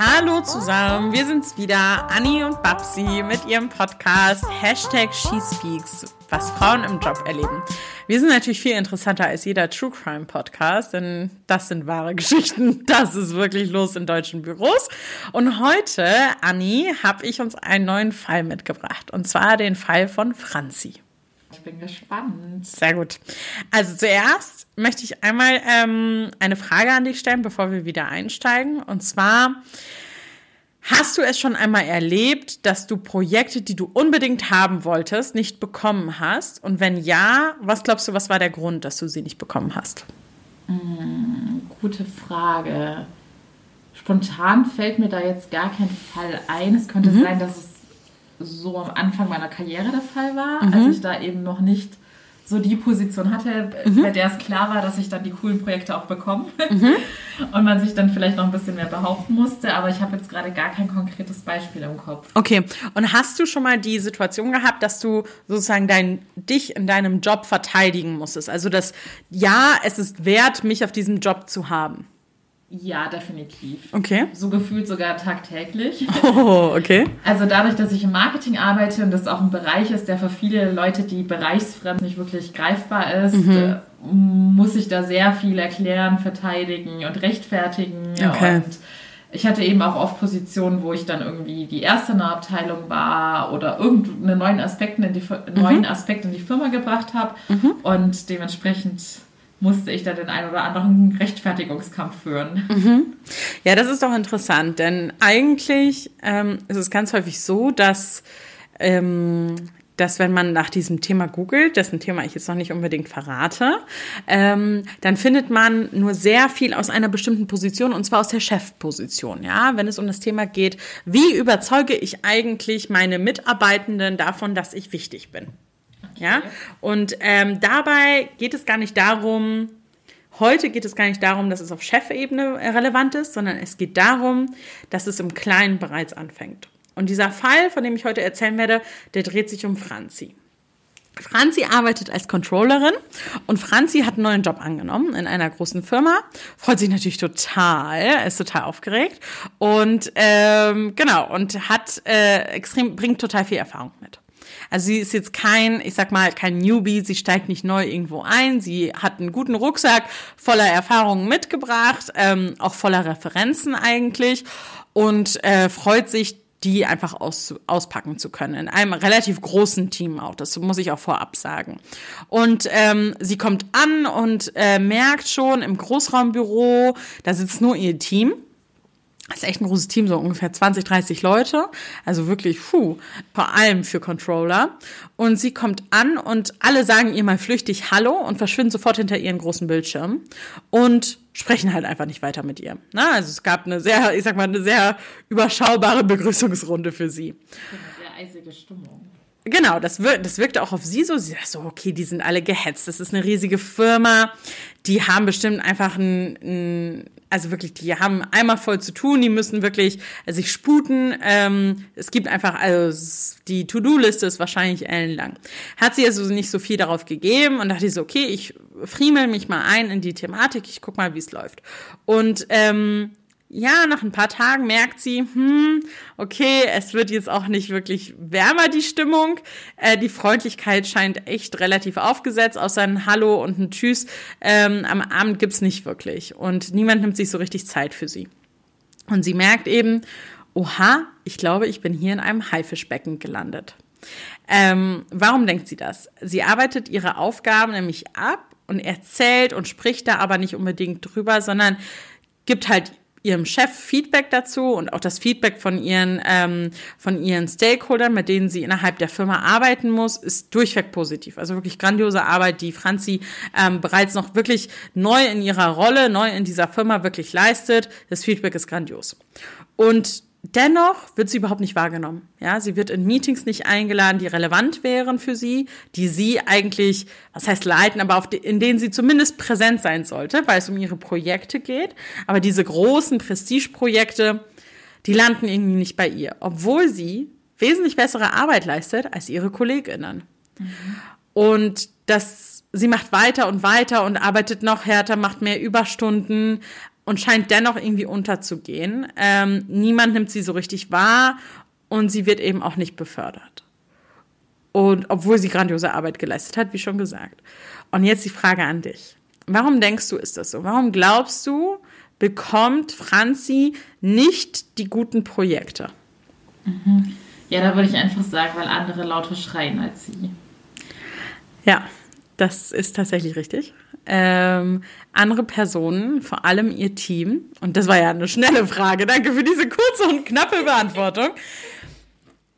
Hallo zusammen, wir sind's wieder, Anni und Babsi mit ihrem Podcast Hashtag SheSpeaks, was Frauen im Job erleben. Wir sind natürlich viel interessanter als jeder True Crime Podcast, denn das sind wahre Geschichten. Das ist wirklich los in deutschen Büros. Und heute, Anni, habe ich uns einen neuen Fall mitgebracht. Und zwar den Fall von Franzi. Bin gespannt. Sehr gut. Also zuerst möchte ich einmal ähm, eine Frage an dich stellen, bevor wir wieder einsteigen. Und zwar, hast du es schon einmal erlebt, dass du Projekte, die du unbedingt haben wolltest, nicht bekommen hast? Und wenn ja, was glaubst du, was war der Grund, dass du sie nicht bekommen hast? Hm, gute Frage. Spontan fällt mir da jetzt gar kein Fall ein. Es könnte mhm. sein, dass es so am Anfang meiner Karriere der Fall war, mhm. als ich da eben noch nicht so die Position hatte, mhm. bei der es klar war, dass ich dann die coolen Projekte auch bekomme mhm. und man sich dann vielleicht noch ein bisschen mehr behaupten musste. Aber ich habe jetzt gerade gar kein konkretes Beispiel im Kopf. Okay, und hast du schon mal die Situation gehabt, dass du sozusagen dein, dich in deinem Job verteidigen musstest? Also das, ja, es ist wert, mich auf diesem Job zu haben. Ja, definitiv. Okay. So gefühlt sogar tagtäglich. Oh, okay. Also dadurch, dass ich im Marketing arbeite und das auch ein Bereich ist, der für viele Leute, die bereichsfremd nicht wirklich greifbar ist, mhm. Muss ich da sehr viel erklären, verteidigen und rechtfertigen. Okay. Und ich hatte eben auch oft Positionen, wo ich dann irgendwie die erste in der Abteilung war oder irgendeinen neuen Aspekt in die, mhm. neuen Aspekt in die Firma gebracht habe mhm. und dementsprechend musste ich da den einen oder anderen Rechtfertigungskampf führen. Mhm. Ja, das ist doch interessant, denn eigentlich ähm, ist es ganz häufig so, dass, ähm, dass wenn man nach diesem Thema googelt, dessen Thema ich jetzt noch nicht unbedingt verrate, ähm, dann findet man nur sehr viel aus einer bestimmten Position und zwar aus der Chefposition. Ja, wenn es um das Thema geht, wie überzeuge ich eigentlich meine Mitarbeitenden davon, dass ich wichtig bin? Ja, und ähm, dabei geht es gar nicht darum, heute geht es gar nicht darum, dass es auf Chefebene relevant ist, sondern es geht darum, dass es im Kleinen bereits anfängt. Und dieser Fall, von dem ich heute erzählen werde, der dreht sich um Franzi. Franzi arbeitet als Controllerin und Franzi hat einen neuen Job angenommen in einer großen Firma. Freut sich natürlich total, ist total aufgeregt und ähm, genau und hat äh, extrem bringt total viel Erfahrung mit. Also sie ist jetzt kein, ich sag mal, kein Newbie, sie steigt nicht neu irgendwo ein, sie hat einen guten Rucksack voller Erfahrungen mitgebracht, ähm, auch voller Referenzen eigentlich und äh, freut sich, die einfach aus, auspacken zu können. In einem relativ großen Team auch. Das muss ich auch vorab sagen. Und ähm, sie kommt an und äh, merkt schon im Großraumbüro, da sitzt nur ihr Team. Das ist echt ein großes Team, so ungefähr 20, 30 Leute. Also wirklich, puh, vor allem für Controller. Und sie kommt an und alle sagen ihr mal flüchtig Hallo und verschwinden sofort hinter ihren großen Bildschirm und sprechen halt einfach nicht weiter mit ihr. Na, also es gab eine sehr, ich sag mal, eine sehr überschaubare Begrüßungsrunde für sie. Eine sehr eisige Stimmung. Genau, das, wir, das wirkte auch auf sie so. Sie dachte so, okay, die sind alle gehetzt. Das ist eine riesige Firma. Die haben bestimmt einfach ein, ein also wirklich, die haben einmal voll zu tun, die müssen wirklich sich sputen. Ähm, es gibt einfach, also die To-Do-Liste ist wahrscheinlich ellenlang. Hat sie also nicht so viel darauf gegeben und dachte ich so, okay, ich friemel mich mal ein in die Thematik, ich guck mal, wie es läuft. Und ähm, ja, nach ein paar Tagen merkt sie, hm, okay, es wird jetzt auch nicht wirklich wärmer, die Stimmung. Äh, die Freundlichkeit scheint echt relativ aufgesetzt, außer ein Hallo und ein Tschüss. Ähm, am Abend gibt's nicht wirklich. Und niemand nimmt sich so richtig Zeit für sie. Und sie merkt eben, oha, ich glaube, ich bin hier in einem Haifischbecken gelandet. Ähm, warum denkt sie das? Sie arbeitet ihre Aufgaben nämlich ab und erzählt und spricht da aber nicht unbedingt drüber, sondern gibt halt ihrem Chef Feedback dazu und auch das Feedback von ihren, ähm, von ihren Stakeholdern, mit denen sie innerhalb der Firma arbeiten muss, ist durchweg positiv. Also wirklich grandiose Arbeit, die Franzi ähm, bereits noch wirklich neu in ihrer Rolle, neu in dieser Firma wirklich leistet. Das Feedback ist grandios. Und Dennoch wird sie überhaupt nicht wahrgenommen. Ja, sie wird in Meetings nicht eingeladen, die relevant wären für sie, die sie eigentlich, was heißt leiten, aber die, in denen sie zumindest präsent sein sollte, weil es um ihre Projekte geht. Aber diese großen Prestigeprojekte, die landen irgendwie nicht bei ihr, obwohl sie wesentlich bessere Arbeit leistet als ihre KollegInnen. Mhm. Und das, sie macht weiter und weiter und arbeitet noch härter, macht mehr Überstunden, und scheint dennoch irgendwie unterzugehen. Ähm, niemand nimmt sie so richtig wahr und sie wird eben auch nicht befördert. Und obwohl sie grandiose Arbeit geleistet hat, wie schon gesagt. Und jetzt die Frage an dich. Warum denkst du, ist das so? Warum glaubst du, bekommt Franzi nicht die guten Projekte? Mhm. Ja, da würde ich einfach sagen, weil andere lauter schreien als sie. Ja, das ist tatsächlich richtig. Ähm, andere Personen, vor allem ihr Team, und das war ja eine schnelle Frage, danke für diese kurze und knappe Beantwortung.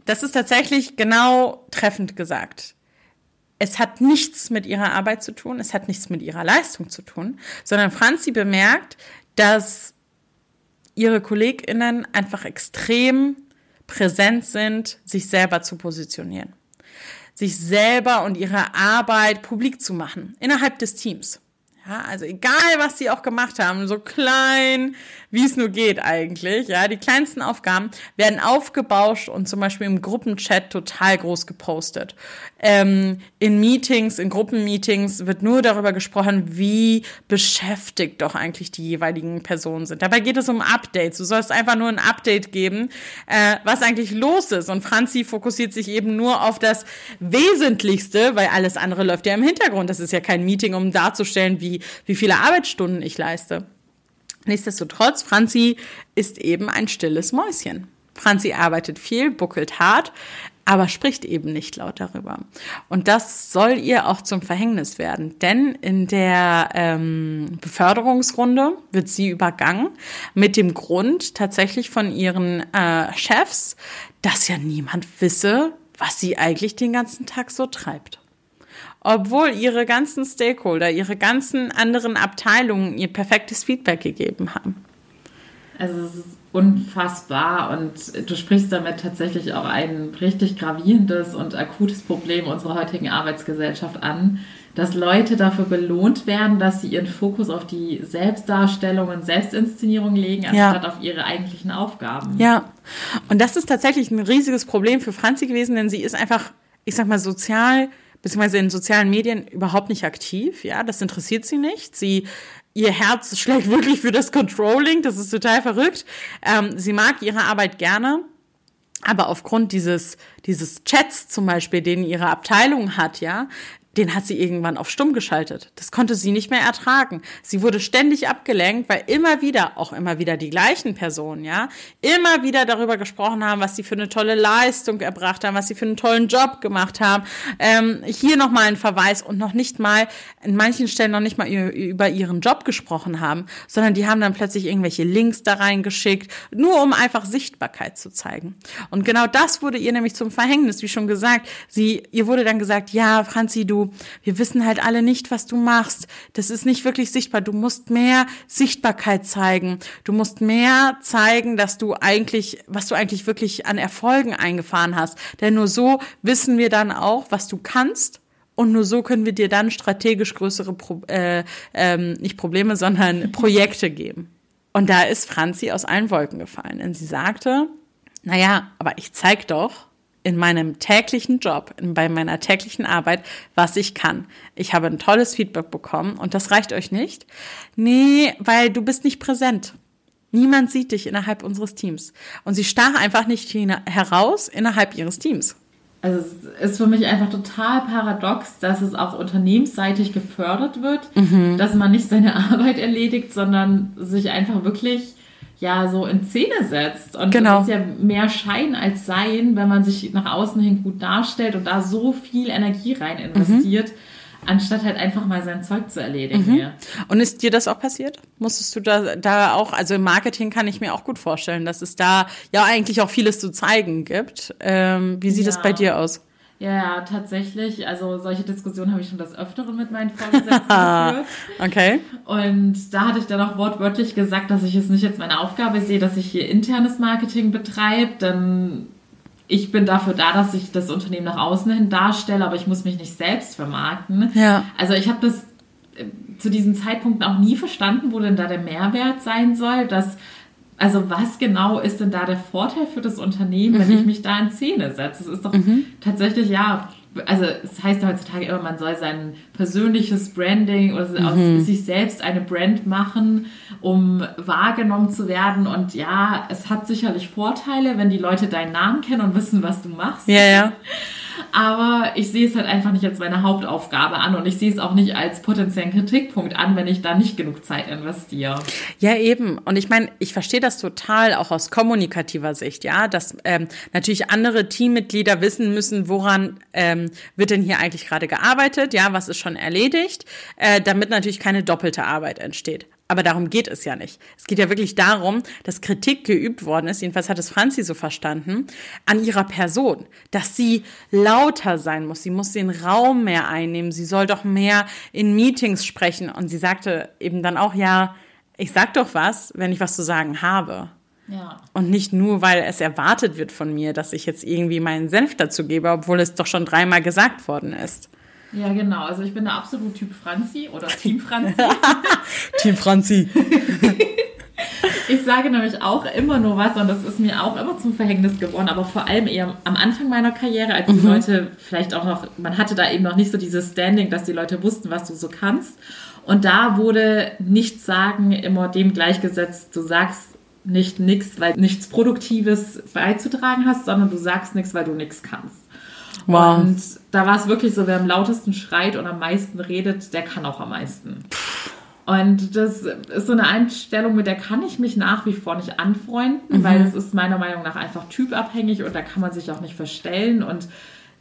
Das ist tatsächlich genau treffend gesagt. Es hat nichts mit ihrer Arbeit zu tun, es hat nichts mit ihrer Leistung zu tun, sondern Franzi bemerkt, dass ihre KollegInnen einfach extrem präsent sind, sich selber zu positionieren. Sich selber und ihre Arbeit publik zu machen, innerhalb des Teams. Ja, also egal, was sie auch gemacht haben, so klein, wie es nur geht eigentlich. Ja, die kleinsten Aufgaben werden aufgebauscht und zum Beispiel im Gruppenchat total groß gepostet. Ähm, in Meetings, in Gruppenmeetings wird nur darüber gesprochen, wie beschäftigt doch eigentlich die jeweiligen Personen sind. Dabei geht es um Updates. Du sollst einfach nur ein Update geben, äh, was eigentlich los ist. Und Franzi fokussiert sich eben nur auf das Wesentlichste, weil alles andere läuft ja im Hintergrund. Das ist ja kein Meeting, um darzustellen, wie, wie viele Arbeitsstunden ich leiste. Nichtsdestotrotz, Franzi ist eben ein stilles Mäuschen. Franzi arbeitet viel, buckelt hart, aber spricht eben nicht laut darüber. Und das soll ihr auch zum Verhängnis werden, denn in der ähm, Beförderungsrunde wird sie übergangen mit dem Grund tatsächlich von ihren äh, Chefs, dass ja niemand wisse, was sie eigentlich den ganzen Tag so treibt obwohl ihre ganzen Stakeholder, ihre ganzen anderen Abteilungen ihr perfektes Feedback gegeben haben. Also es ist unfassbar und du sprichst damit tatsächlich auch ein richtig gravierendes und akutes Problem unserer heutigen Arbeitsgesellschaft an, dass Leute dafür belohnt werden, dass sie ihren Fokus auf die Selbstdarstellung und Selbstinszenierung legen, anstatt ja. auf ihre eigentlichen Aufgaben. Ja, und das ist tatsächlich ein riesiges Problem für Franzi gewesen, denn sie ist einfach, ich sag mal, sozial beziehungsweise in sozialen Medien überhaupt nicht aktiv. Ja, das interessiert sie nicht. Sie ihr Herz schlägt wirklich für das Controlling. Das ist total verrückt. Ähm, sie mag ihre Arbeit gerne. Aber aufgrund dieses, dieses Chats zum Beispiel, den ihre Abteilung hat, ja, den hat sie irgendwann auf stumm geschaltet. Das konnte sie nicht mehr ertragen. Sie wurde ständig abgelenkt, weil immer wieder, auch immer wieder die gleichen Personen, ja, immer wieder darüber gesprochen haben, was sie für eine tolle Leistung erbracht haben, was sie für einen tollen Job gemacht haben. Ähm, hier nochmal ein Verweis und noch nicht mal, in manchen Stellen noch nicht mal über ihren Job gesprochen haben, sondern die haben dann plötzlich irgendwelche Links da reingeschickt, nur um einfach Sichtbarkeit zu zeigen. Und genau das wurde ihr nämlich zum Verhängnis, wie schon gesagt. Sie, ihr wurde dann gesagt, ja, Franzi, du wir wissen halt alle nicht, was du machst. Das ist nicht wirklich sichtbar. Du musst mehr Sichtbarkeit zeigen. Du musst mehr zeigen, dass du eigentlich, was du eigentlich wirklich an Erfolgen eingefahren hast. Denn nur so wissen wir dann auch, was du kannst. Und nur so können wir dir dann strategisch größere, Pro äh, ähm, nicht Probleme, sondern Projekte geben. Und da ist Franzi aus allen Wolken gefallen. Denn sie sagte, naja, aber ich zeig doch, in meinem täglichen Job, bei meiner täglichen Arbeit, was ich kann. Ich habe ein tolles Feedback bekommen und das reicht euch nicht? Nee, weil du bist nicht präsent. Niemand sieht dich innerhalb unseres Teams. Und sie stach einfach nicht heraus innerhalb ihres Teams. Also es ist für mich einfach total paradox, dass es auch unternehmensseitig gefördert wird, mhm. dass man nicht seine Arbeit erledigt, sondern sich einfach wirklich ja so in Szene setzt. Und genau. das ist ja mehr Schein als Sein, wenn man sich nach außen hin gut darstellt und da so viel Energie rein investiert. Mhm. Anstatt halt einfach mal sein Zeug zu erledigen. Mhm. Und ist dir das auch passiert? Musstest du da, da auch, also im Marketing kann ich mir auch gut vorstellen, dass es da ja eigentlich auch vieles zu zeigen gibt. Ähm, wie sieht ja. das bei dir aus? Ja, ja, tatsächlich. Also solche Diskussionen habe ich schon das Öfteren mit meinen Vorgesetzten geführt. okay. Und da hatte ich dann auch wortwörtlich gesagt, dass ich es nicht als meine Aufgabe sehe, dass ich hier internes Marketing betreibe. Denn ich bin dafür da, dass ich das Unternehmen nach außen hin darstelle, aber ich muss mich nicht selbst vermarkten. Ja. Also ich habe das äh, zu diesen Zeitpunkten auch nie verstanden, wo denn da der Mehrwert sein soll, dass also was genau ist denn da der Vorteil für das Unternehmen, mhm. wenn ich mich da in Szene setze? Es ist doch mhm. tatsächlich, ja, also es heißt heutzutage immer, man soll sein persönliches Branding oder mhm. aus sich selbst eine Brand machen, um wahrgenommen zu werden. Und ja, es hat sicherlich Vorteile, wenn die Leute deinen Namen kennen und wissen, was du machst. Ja, ja. Aber ich sehe es halt einfach nicht als meine Hauptaufgabe an und ich sehe es auch nicht als potenziellen Kritikpunkt an, wenn ich da nicht genug Zeit investiere. Ja, eben. Und ich meine, ich verstehe das total auch aus kommunikativer Sicht, ja, dass ähm, natürlich andere Teammitglieder wissen müssen, woran ähm, wird denn hier eigentlich gerade gearbeitet, ja, was ist schon erledigt, äh, damit natürlich keine doppelte Arbeit entsteht. Aber darum geht es ja nicht. Es geht ja wirklich darum, dass Kritik geübt worden ist, jedenfalls hat es Franzi so verstanden, an ihrer Person, dass sie lauter sein muss. Sie muss den Raum mehr einnehmen. Sie soll doch mehr in Meetings sprechen. Und sie sagte eben dann auch, ja, ich sag doch was, wenn ich was zu sagen habe. Ja. Und nicht nur, weil es erwartet wird von mir, dass ich jetzt irgendwie meinen Senf dazu gebe, obwohl es doch schon dreimal gesagt worden ist. Ja, genau. Also ich bin der absolute Typ Franzi oder Team Franzi. Team Franzi. ich sage nämlich auch immer nur was und das ist mir auch immer zum Verhängnis geworden, aber vor allem eher am Anfang meiner Karriere, als die mhm. Leute vielleicht auch noch, man hatte da eben noch nicht so dieses Standing, dass die Leute wussten, was du so kannst. Und da wurde nichts sagen immer dem gleichgesetzt, du sagst nicht nichts, weil nichts Produktives beizutragen hast, sondern du sagst nichts, weil du nichts kannst. Wow. Und da war es wirklich so, wer am lautesten schreit und am meisten redet, der kann auch am meisten. Und das ist so eine Einstellung, mit der kann ich mich nach wie vor nicht anfreunden, mhm. weil das ist meiner Meinung nach einfach typabhängig und da kann man sich auch nicht verstellen. Und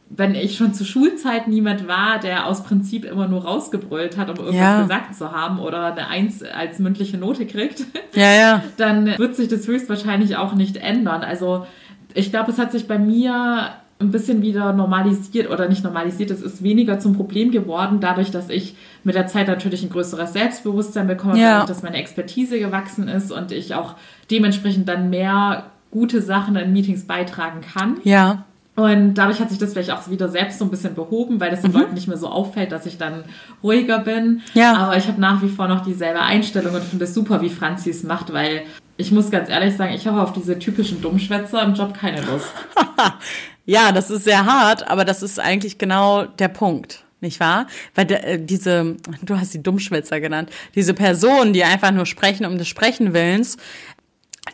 wenn ich schon zur Schulzeit niemand war, der aus Prinzip immer nur rausgebrüllt hat, um irgendwas ja. gesagt zu haben oder eine Eins als mündliche Note kriegt, ja, ja. dann wird sich das höchstwahrscheinlich auch nicht ändern. Also ich glaube, es hat sich bei mir ein bisschen wieder normalisiert oder nicht normalisiert, es ist weniger zum Problem geworden, dadurch, dass ich mit der Zeit natürlich ein größeres Selbstbewusstsein bekomme, ja. dadurch, dass meine Expertise gewachsen ist und ich auch dementsprechend dann mehr gute Sachen in Meetings beitragen kann. Ja. Und dadurch hat sich das vielleicht auch wieder selbst so ein bisschen behoben, weil das den mhm. Leuten nicht mehr so auffällt, dass ich dann ruhiger bin. Ja. Aber ich habe nach wie vor noch dieselbe Einstellung und finde es super, wie Franzi es macht, weil ich muss ganz ehrlich sagen, ich habe auf diese typischen Dummschwätzer im Job keine Lust. Ja, das ist sehr hart, aber das ist eigentlich genau der Punkt. Nicht wahr? Weil de, äh, diese, du hast die Dummschwätzer genannt, diese Personen, die einfach nur sprechen um des Sprechen Willens,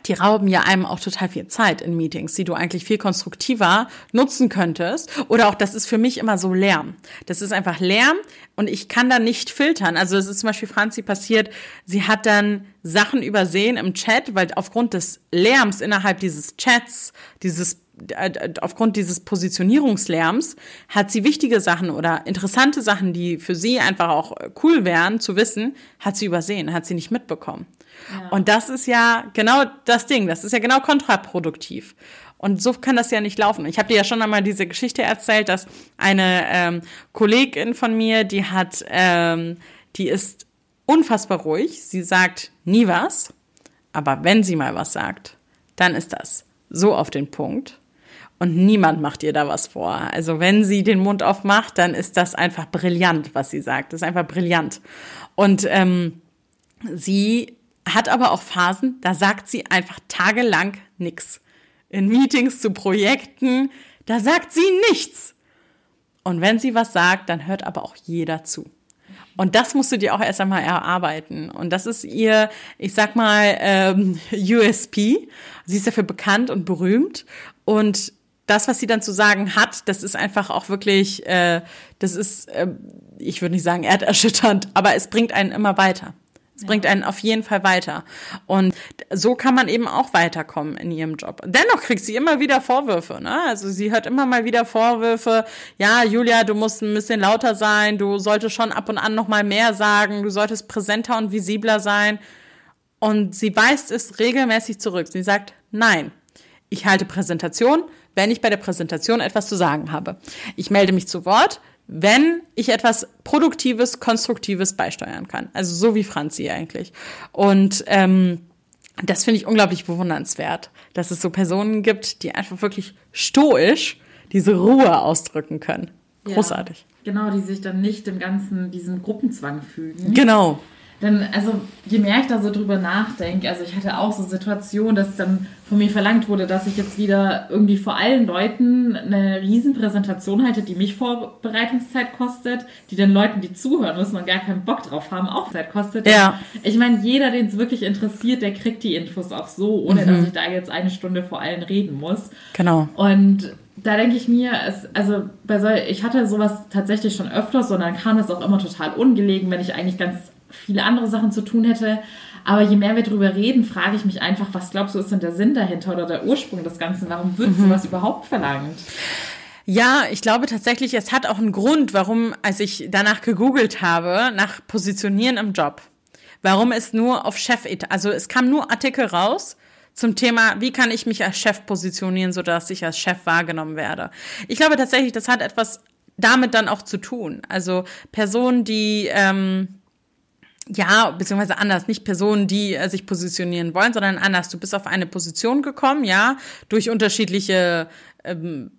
die rauben ja einem auch total viel Zeit in Meetings, die du eigentlich viel konstruktiver nutzen könntest. Oder auch, das ist für mich immer so Lärm. Das ist einfach Lärm und ich kann da nicht filtern. Also es ist zum Beispiel Franzi passiert, sie hat dann Sachen übersehen im Chat, weil aufgrund des Lärms innerhalb dieses Chats, dieses aufgrund dieses Positionierungslärms hat sie wichtige Sachen oder interessante Sachen, die für sie einfach auch cool wären zu wissen, hat sie übersehen, hat sie nicht mitbekommen. Ja. Und das ist ja genau das Ding, das ist ja genau kontraproduktiv. Und so kann das ja nicht laufen. Ich habe dir ja schon einmal diese Geschichte erzählt, dass eine ähm, Kollegin von mir, die hat, ähm, die ist unfassbar ruhig. Sie sagt nie was, aber wenn sie mal was sagt, dann ist das so auf den Punkt und niemand macht ihr da was vor. Also wenn sie den Mund aufmacht, dann ist das einfach brillant, was sie sagt. Das ist einfach brillant. Und ähm, sie hat aber auch Phasen, da sagt sie einfach tagelang nichts. In Meetings zu Projekten, da sagt sie nichts. Und wenn sie was sagt, dann hört aber auch jeder zu. Und das musst du dir auch erst einmal erarbeiten. Und das ist ihr, ich sag mal, ähm, USP. Sie ist dafür bekannt und berühmt. Und das, was sie dann zu sagen hat, das ist einfach auch wirklich, äh, das ist, äh, ich würde nicht sagen erderschütternd, aber es bringt einen immer weiter. Es ja. bringt einen auf jeden Fall weiter. Und so kann man eben auch weiterkommen in ihrem Job. Dennoch kriegt sie immer wieder Vorwürfe. Ne? Also sie hört immer mal wieder Vorwürfe. Ja, Julia, du musst ein bisschen lauter sein. Du solltest schon ab und an noch mal mehr sagen. Du solltest präsenter und visibler sein. Und sie weist es regelmäßig zurück. Sie sagt, nein, ich halte Präsentation, wenn ich bei der Präsentation etwas zu sagen habe. Ich melde mich zu Wort, wenn ich etwas Produktives, Konstruktives beisteuern kann. Also so wie Franzi eigentlich. Und ähm, das finde ich unglaublich bewundernswert, dass es so Personen gibt, die einfach wirklich stoisch diese Ruhe ausdrücken können. Großartig. Ja, genau, die sich dann nicht dem ganzen, diesem Gruppenzwang fügen. Genau. Denn, also, je mehr ich da so drüber nachdenke, also ich hatte auch so Situationen, dass dann von mir verlangt wurde, dass ich jetzt wieder irgendwie vor allen Leuten eine Riesenpräsentation halte, die mich Vorbereitungszeit kostet, die den Leuten, die zuhören müssen und gar keinen Bock drauf haben, auch Zeit kostet. Ja. Ich meine, jeder, den es wirklich interessiert, der kriegt die Infos auch so, ohne mhm. dass ich da jetzt eine Stunde vor allen reden muss. Genau. Und da denke ich mir, es, also bei so, ich hatte sowas tatsächlich schon öfters und dann kam es auch immer total ungelegen, wenn ich eigentlich ganz viele andere Sachen zu tun hätte. Aber je mehr wir darüber reden, frage ich mich einfach, was glaubst du, ist denn der Sinn dahinter oder der Ursprung des Ganzen? Warum wird mhm. sowas überhaupt verlangt? Ja, ich glaube tatsächlich, es hat auch einen Grund, warum, als ich danach gegoogelt habe, nach Positionieren im Job, warum es nur auf Chef, also es kam nur Artikel raus zum Thema, wie kann ich mich als Chef positionieren, sodass ich als Chef wahrgenommen werde. Ich glaube tatsächlich, das hat etwas damit dann auch zu tun. Also Personen, die ähm, ja, beziehungsweise anders, nicht Personen, die äh, sich positionieren wollen, sondern anders. Du bist auf eine Position gekommen, ja, durch unterschiedliche ähm,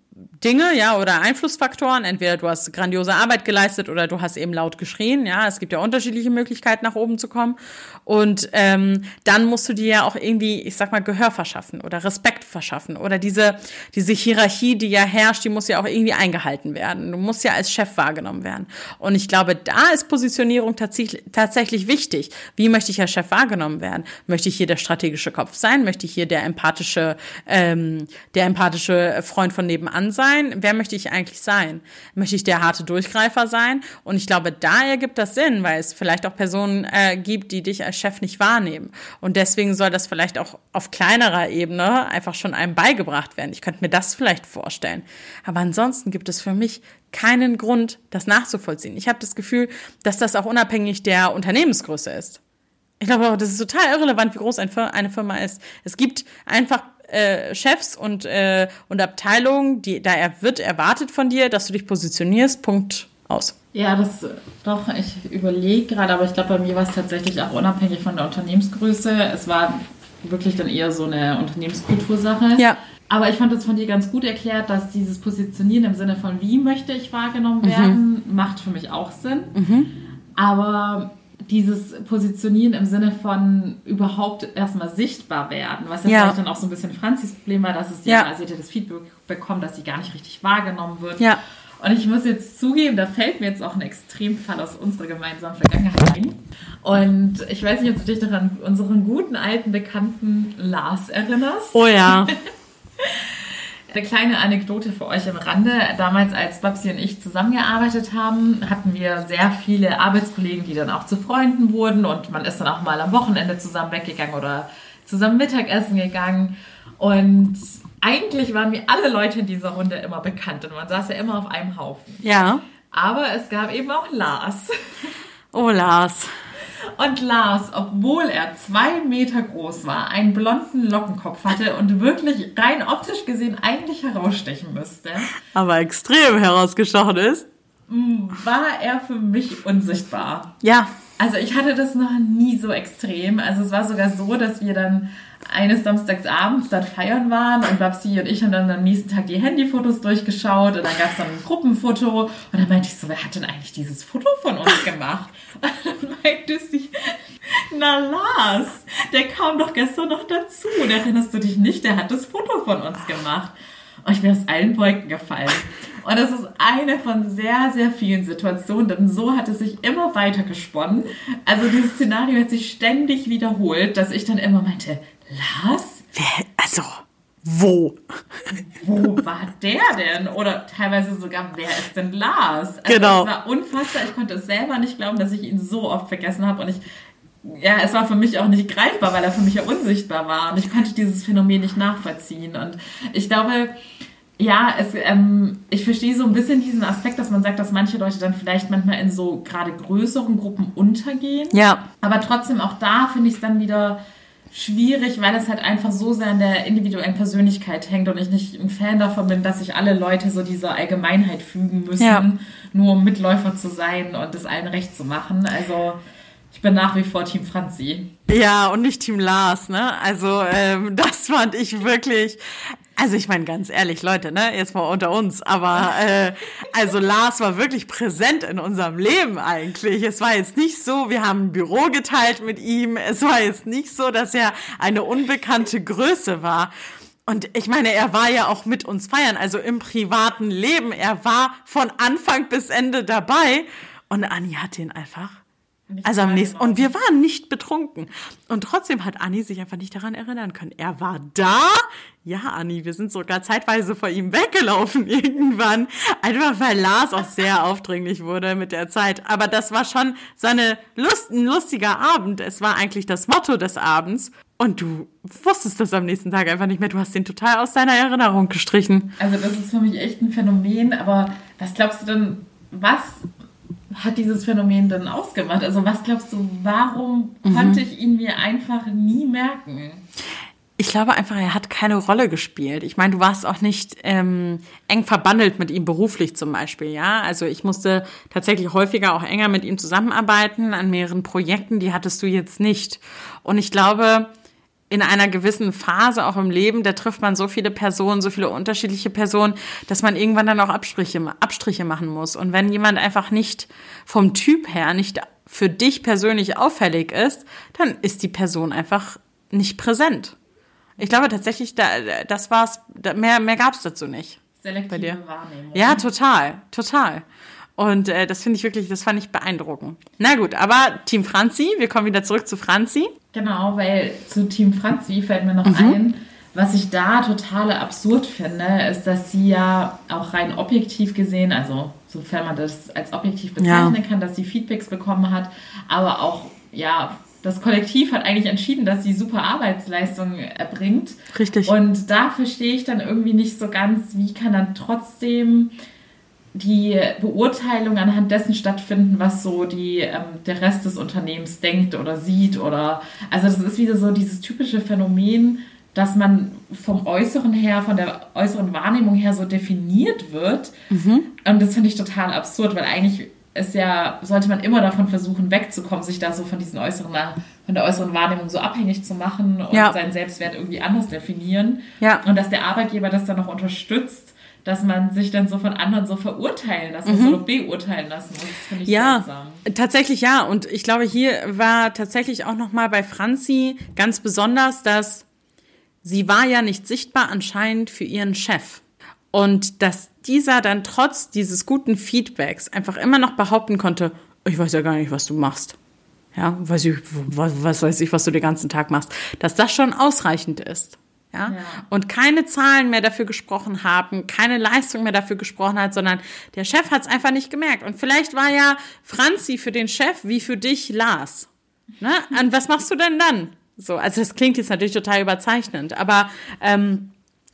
Dinge, ja, oder Einflussfaktoren. Entweder du hast grandiose Arbeit geleistet oder du hast eben laut geschrien. Ja, es gibt ja unterschiedliche Möglichkeiten, nach oben zu kommen. Und ähm, dann musst du dir ja auch irgendwie, ich sag mal, Gehör verschaffen oder Respekt verschaffen. Oder diese, diese Hierarchie, die ja herrscht, die muss ja auch irgendwie eingehalten werden. Du musst ja als Chef wahrgenommen werden. Und ich glaube, da ist Positionierung tatsächlich, tatsächlich wichtig. Wie möchte ich als Chef wahrgenommen werden? Möchte ich hier der strategische Kopf sein? Möchte ich hier der empathische, ähm, der empathische Freund von nebenan sein? Wer möchte ich eigentlich sein? Möchte ich der harte Durchgreifer sein? Und ich glaube, da ergibt das Sinn, weil es vielleicht auch Personen äh, gibt, die dich als Chef nicht wahrnehmen. Und deswegen soll das vielleicht auch auf kleinerer Ebene einfach schon einem beigebracht werden. Ich könnte mir das vielleicht vorstellen. Aber ansonsten gibt es für mich keinen Grund, das nachzuvollziehen. Ich habe das Gefühl, dass das auch unabhängig der Unternehmensgröße ist. Ich glaube das ist total irrelevant, wie groß eine Firma ist. Es gibt einfach äh, Chefs und, äh, und Abteilungen, die, da wird erwartet von dir, dass du dich positionierst, Punkt aus. Ja, das doch, ich überlege gerade, aber ich glaube, bei mir war es tatsächlich auch unabhängig von der Unternehmensgröße. Es war wirklich dann eher so eine Unternehmenskultursache. Ja. Aber ich fand es von dir ganz gut erklärt, dass dieses Positionieren im Sinne von, wie möchte ich wahrgenommen mhm. werden, mhm. macht für mich auch Sinn. Mhm. Aber dieses Positionieren im Sinne von überhaupt erstmal sichtbar werden, was ja, ja. vielleicht dann auch so ein bisschen Franzis Problem war, dass es ja, ja sie hätte das Feedback bekommen, dass sie gar nicht richtig wahrgenommen wird. Ja. Und ich muss jetzt zugeben, da fällt mir jetzt auch ein Extremfall aus unserer gemeinsamen Vergangenheit ein. Und ich weiß nicht, ob du dich noch an unseren guten alten Bekannten Lars erinnerst. Oh ja. Eine kleine Anekdote für euch am Rande. Damals, als Babsi und ich zusammengearbeitet haben, hatten wir sehr viele Arbeitskollegen, die dann auch zu Freunden wurden und man ist dann auch mal am Wochenende zusammen weggegangen oder zusammen Mittagessen gegangen. Und eigentlich waren mir alle Leute in dieser Runde immer bekannt und man saß ja immer auf einem Haufen. Ja. Aber es gab eben auch Lars. Oh, Lars. Und Lars, obwohl er zwei Meter groß war, einen blonden Lockenkopf hatte und wirklich rein optisch gesehen eigentlich herausstechen müsste. Aber extrem herausgestochen ist. War er für mich unsichtbar. Ja. Also ich hatte das noch nie so extrem. Also es war sogar so, dass wir dann eines Samstags abends dort feiern waren und Babsi und ich haben dann am nächsten Tag die Handyfotos durchgeschaut und dann gab es dann ein Gruppenfoto und dann meinte ich so, wer hat denn eigentlich dieses Foto von uns gemacht? Und dann meinte sie, na Lars, der kam doch gestern noch dazu. Und erinnerst du dich nicht? Der hat das Foto von uns gemacht. Und ich bin aus allen Wolken gefallen. Und das ist eine von sehr, sehr vielen Situationen, denn so hat es sich immer weiter gesponnen. Also dieses Szenario hat sich ständig wiederholt, dass ich dann immer meinte, Lars? Wer, also, wo? Wo war der denn? Oder teilweise sogar, wer ist denn Lars? Also genau. Es war unfassbar. Ich konnte es selber nicht glauben, dass ich ihn so oft vergessen habe. Und ich, ja, es war für mich auch nicht greifbar, weil er für mich ja unsichtbar war. Und ich konnte dieses Phänomen nicht nachvollziehen. Und ich glaube, ja, es, ähm, ich verstehe so ein bisschen diesen Aspekt, dass man sagt, dass manche Leute dann vielleicht manchmal in so gerade größeren Gruppen untergehen. Ja. Aber trotzdem auch da finde ich es dann wieder schwierig, weil es halt einfach so sehr an der individuellen Persönlichkeit hängt und ich nicht ein Fan davon bin, dass sich alle Leute so dieser Allgemeinheit fügen müssen, ja. nur um Mitläufer zu sein und es allen recht zu machen. Also ich bin nach wie vor Team Franzi. Ja, und nicht Team Lars, ne? Also ähm, das fand ich wirklich. Also ich meine ganz ehrlich, Leute, ne, jetzt mal unter uns, aber äh, also Lars war wirklich präsent in unserem Leben eigentlich. Es war jetzt nicht so, wir haben ein Büro geteilt mit ihm. Es war jetzt nicht so, dass er eine unbekannte Größe war. Und ich meine, er war ja auch mit uns feiern, also im privaten Leben. Er war von Anfang bis Ende dabei. Und Anni hat ihn einfach nicht also am nächsten. Und wir waren nicht betrunken. Und trotzdem hat Anni sich einfach nicht daran erinnern können. Er war da. Ja, Anni, wir sind sogar zeitweise vor ihm weggelaufen irgendwann. Einfach weil Lars auch sehr aufdringlich wurde mit der Zeit. Aber das war schon seine Lust, ein lustiger Abend. Es war eigentlich das Motto des Abends. Und du wusstest das am nächsten Tag einfach nicht mehr. Du hast den total aus deiner Erinnerung gestrichen. Also das ist für mich echt ein Phänomen. Aber was glaubst du denn, was hat dieses Phänomen denn ausgemacht? Also was glaubst du, warum mhm. konnte ich ihn mir einfach nie merken? Ich glaube einfach, er hat keine Rolle gespielt. Ich meine, du warst auch nicht ähm, eng verbandelt mit ihm beruflich zum Beispiel, ja. Also ich musste tatsächlich häufiger auch enger mit ihm zusammenarbeiten an mehreren Projekten. Die hattest du jetzt nicht. Und ich glaube, in einer gewissen Phase auch im Leben, da trifft man so viele Personen, so viele unterschiedliche Personen, dass man irgendwann dann auch Abstriche, Abstriche machen muss. Und wenn jemand einfach nicht vom Typ her, nicht für dich persönlich auffällig ist, dann ist die Person einfach nicht präsent. Ich glaube tatsächlich, da, das war's, mehr, mehr gab's dazu nicht. Selektive bei dir. Wahrnehmung. Ja, total, total. Und äh, das finde ich wirklich, das fand ich beeindruckend. Na gut, aber Team Franzi, wir kommen wieder zurück zu Franzi. Genau, weil zu Team Franzi fällt mir noch mhm. ein, was ich da total absurd finde, ist, dass sie ja auch rein objektiv gesehen, also sofern man das als objektiv bezeichnen ja. kann, dass sie Feedbacks bekommen hat, aber auch, ja, das Kollektiv hat eigentlich entschieden, dass sie super Arbeitsleistung erbringt. Richtig. Und da verstehe ich dann irgendwie nicht so ganz, wie kann dann trotzdem die Beurteilung anhand dessen stattfinden, was so die, ähm, der Rest des Unternehmens denkt oder sieht oder also das ist wieder so dieses typische Phänomen, dass man vom Äußeren her, von der äußeren Wahrnehmung her so definiert wird. Mhm. Und das finde ich total absurd, weil eigentlich ist ja, sollte man immer davon versuchen, wegzukommen, sich da so von diesen äußeren, von der äußeren Wahrnehmung so abhängig zu machen und ja. seinen Selbstwert irgendwie anders definieren. Ja. Und dass der Arbeitgeber das dann noch unterstützt dass man sich dann so von anderen so verurteilen lassen muss mhm. oder beurteilen lassen muss. Das finde ich ja, seltsam. tatsächlich ja. Und ich glaube, hier war tatsächlich auch nochmal bei Franzi ganz besonders, dass sie war ja nicht sichtbar anscheinend für ihren Chef. Und dass dieser dann trotz dieses guten Feedbacks einfach immer noch behaupten konnte, ich weiß ja gar nicht, was du machst. Ja, weiß ich, was, was weiß ich, was du den ganzen Tag machst. Dass das schon ausreichend ist. Ja? ja? Und keine Zahlen mehr dafür gesprochen haben, keine Leistung mehr dafür gesprochen hat, sondern der Chef hat es einfach nicht gemerkt. Und vielleicht war ja Franzi für den Chef wie für dich Lars. Ne? Und was machst du denn dann? So, also das klingt jetzt natürlich total überzeichnend, aber ähm,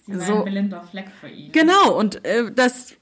so. Ein Fleck für ihn. Genau, und äh, das,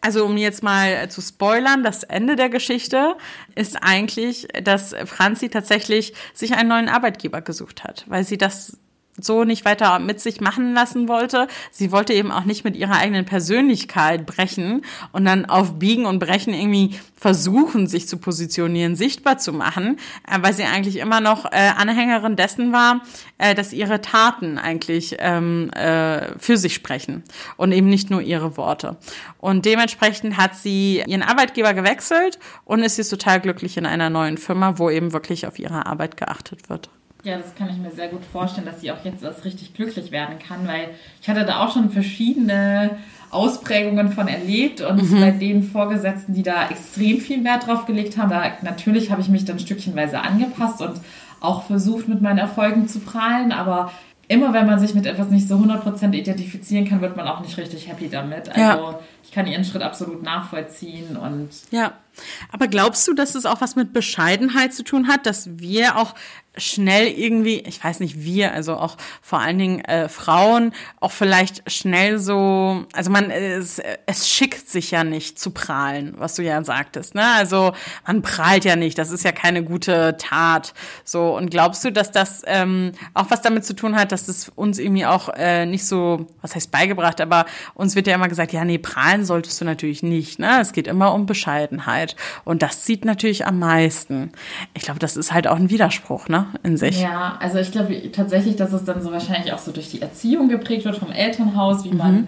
also um jetzt mal zu spoilern, das Ende der Geschichte ist eigentlich, dass Franzi tatsächlich sich einen neuen Arbeitgeber gesucht hat, weil sie das so nicht weiter mit sich machen lassen wollte. Sie wollte eben auch nicht mit ihrer eigenen Persönlichkeit brechen und dann auf Biegen und Brechen irgendwie versuchen, sich zu positionieren, sichtbar zu machen, äh, weil sie eigentlich immer noch äh, Anhängerin dessen war, äh, dass ihre Taten eigentlich ähm, äh, für sich sprechen und eben nicht nur ihre Worte. Und dementsprechend hat sie ihren Arbeitgeber gewechselt und ist jetzt total glücklich in einer neuen Firma, wo eben wirklich auf ihre Arbeit geachtet wird. Ja, das kann ich mir sehr gut vorstellen, dass sie auch jetzt erst richtig glücklich werden kann, weil ich hatte da auch schon verschiedene Ausprägungen von erlebt und mhm. bei den Vorgesetzten, die da extrem viel Wert drauf gelegt haben, da natürlich habe ich mich dann stückchenweise angepasst und auch versucht, mit meinen Erfolgen zu prahlen, aber immer wenn man sich mit etwas nicht so 100% identifizieren kann, wird man auch nicht richtig happy damit. Also ja. ich kann ihren Schritt absolut nachvollziehen und ja. Aber glaubst du, dass es auch was mit Bescheidenheit zu tun hat, dass wir auch schnell irgendwie, ich weiß nicht, wir, also auch vor allen Dingen äh, Frauen, auch vielleicht schnell so, also man, es, es schickt sich ja nicht zu prahlen, was du ja sagtest, ne? Also man prahlt ja nicht, das ist ja keine gute Tat. So, und glaubst du, dass das ähm, auch was damit zu tun hat, dass das uns irgendwie auch äh, nicht so, was heißt beigebracht, aber uns wird ja immer gesagt, ja, nee, prahlen solltest du natürlich nicht, ne? Es geht immer um Bescheidenheit. Persönlichkeit. Und das zieht natürlich am meisten. Ich glaube, das ist halt auch ein Widerspruch, ne, in sich. Ja, also ich glaube tatsächlich, dass es dann so wahrscheinlich auch so durch die Erziehung geprägt wird vom Elternhaus, wie man, mhm.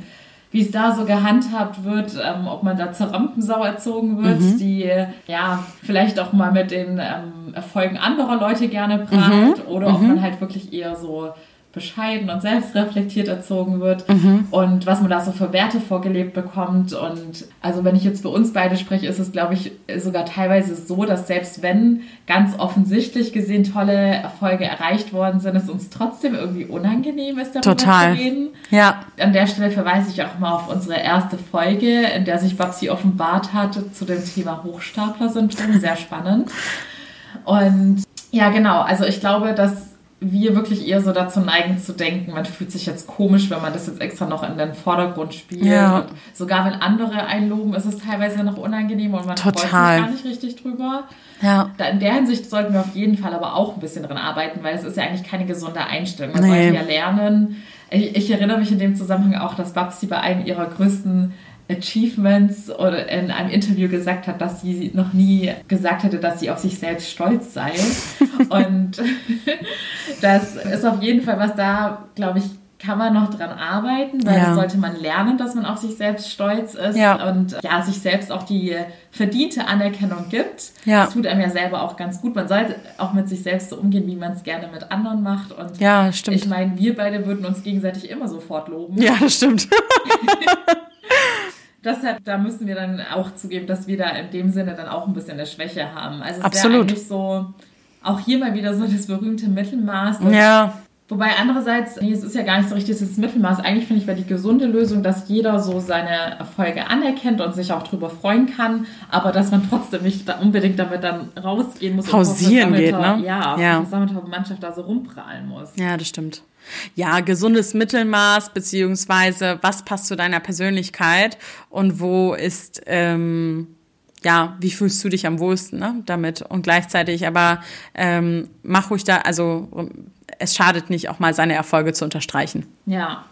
wie es da so gehandhabt wird, ähm, ob man da zur Rampensau erzogen wird, mhm. die ja vielleicht auch mal mit den ähm, Erfolgen anderer Leute gerne prahlt mhm. oder ob mhm. man halt wirklich eher so bescheiden und selbstreflektiert erzogen wird mhm. und was man da so für Werte vorgelebt bekommt. Und also wenn ich jetzt für uns beide spreche, ist es, glaube ich, sogar teilweise so, dass selbst wenn ganz offensichtlich gesehen tolle Erfolge erreicht worden sind, es uns trotzdem irgendwie unangenehm ist, darüber Total. zu reden. Ja. An der Stelle verweise ich auch mal auf unsere erste Folge, in der sich Babsi offenbart hatte zu dem Thema Hochstapler-Syndrom. Sehr spannend. Und ja, genau. Also ich glaube, dass wir wirklich eher so dazu neigen zu denken, man fühlt sich jetzt komisch, wenn man das jetzt extra noch in den Vordergrund spielt. Ja. Und sogar wenn andere einloben, ist es teilweise noch unangenehm und man Total. freut sich gar nicht richtig drüber. Ja. Da in der Hinsicht sollten wir auf jeden Fall aber auch ein bisschen dran arbeiten, weil es ist ja eigentlich keine gesunde Einstellung. Man nee. sollte ja lernen. Ich, ich erinnere mich in dem Zusammenhang auch, dass Babsi bei einem ihrer größten Achievements oder in einem Interview gesagt hat, dass sie noch nie gesagt hätte, dass sie auf sich selbst stolz sei. und das ist auf jeden Fall was da, glaube ich, kann man noch dran arbeiten, weil ja. das sollte man lernen, dass man auf sich selbst stolz ist ja. und ja, sich selbst auch die verdiente Anerkennung gibt. Ja. Das tut einem ja selber auch ganz gut. Man sollte auch mit sich selbst so umgehen, wie man es gerne mit anderen macht. Und ja, stimmt. Ich meine, wir beide würden uns gegenseitig immer sofort loben. Ja, das stimmt. Deshalb, da müssen wir dann auch zugeben, dass wir da in dem Sinne dann auch ein bisschen eine Schwäche haben. Also es Absolut. eigentlich so, auch hier mal wieder so das berühmte Mittelmaß. Ja. Wobei andererseits, nee, es ist ja gar nicht so richtig das Mittelmaß. Eigentlich finde ich, wäre die gesunde Lösung, dass jeder so seine Erfolge anerkennt und sich auch darüber freuen kann, aber dass man trotzdem nicht da unbedingt damit dann rausgehen muss. Pausieren geht, ne? Ja, ja. die Mannschaft da so rumprallen muss. Ja, das stimmt. Ja, gesundes Mittelmaß, beziehungsweise was passt zu deiner Persönlichkeit und wo ist, ähm, ja, wie fühlst du dich am wohlsten ne, damit? Und gleichzeitig aber ähm, mach ruhig da, also es schadet nicht, auch mal seine Erfolge zu unterstreichen. Ja.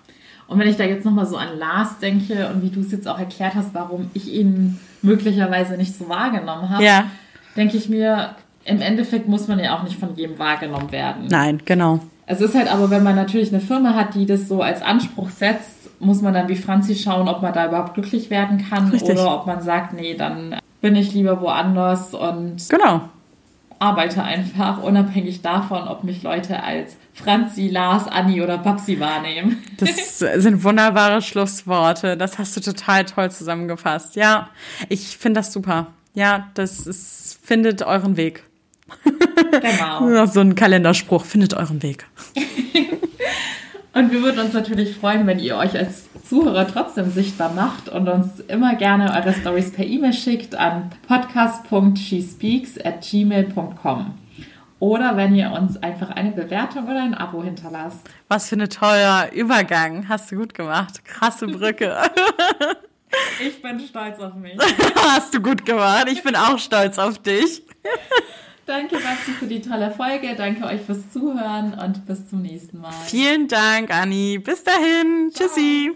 Und wenn ich da jetzt nochmal so an Lars denke und wie du es jetzt auch erklärt hast, warum ich ihn möglicherweise nicht so wahrgenommen habe, ja. denke ich mir, im Endeffekt muss man ja auch nicht von jedem wahrgenommen werden. Nein, genau. Es ist halt aber, wenn man natürlich eine Firma hat, die das so als Anspruch setzt, muss man dann wie Franzi schauen, ob man da überhaupt glücklich werden kann Richtig. oder ob man sagt, nee, dann bin ich lieber woanders und genau. Arbeite einfach unabhängig davon, ob mich Leute als Franzi, Lars, Anni oder Babsi wahrnehmen. Das sind wunderbare Schlussworte. Das hast du total toll zusammengefasst. Ja, ich finde das super. Ja, das ist, findet euren Weg. Genau. so ein Kalenderspruch, findet euren Weg. und wir würden uns natürlich freuen, wenn ihr euch als Zuhörer trotzdem sichtbar macht und uns immer gerne eure Stories per E-Mail schickt an podcast.shespeaks at gmail.com. Oder wenn ihr uns einfach eine Bewertung oder ein Abo hinterlasst. Was für ein toller Übergang. Hast du gut gemacht. Krasse Brücke. ich bin stolz auf mich. Hast du gut gemacht. Ich bin auch stolz auf dich. Danke, Maxi, für die tolle Folge. Danke euch fürs Zuhören und bis zum nächsten Mal. Vielen Dank, Anni. Bis dahin. Ciao. Tschüssi.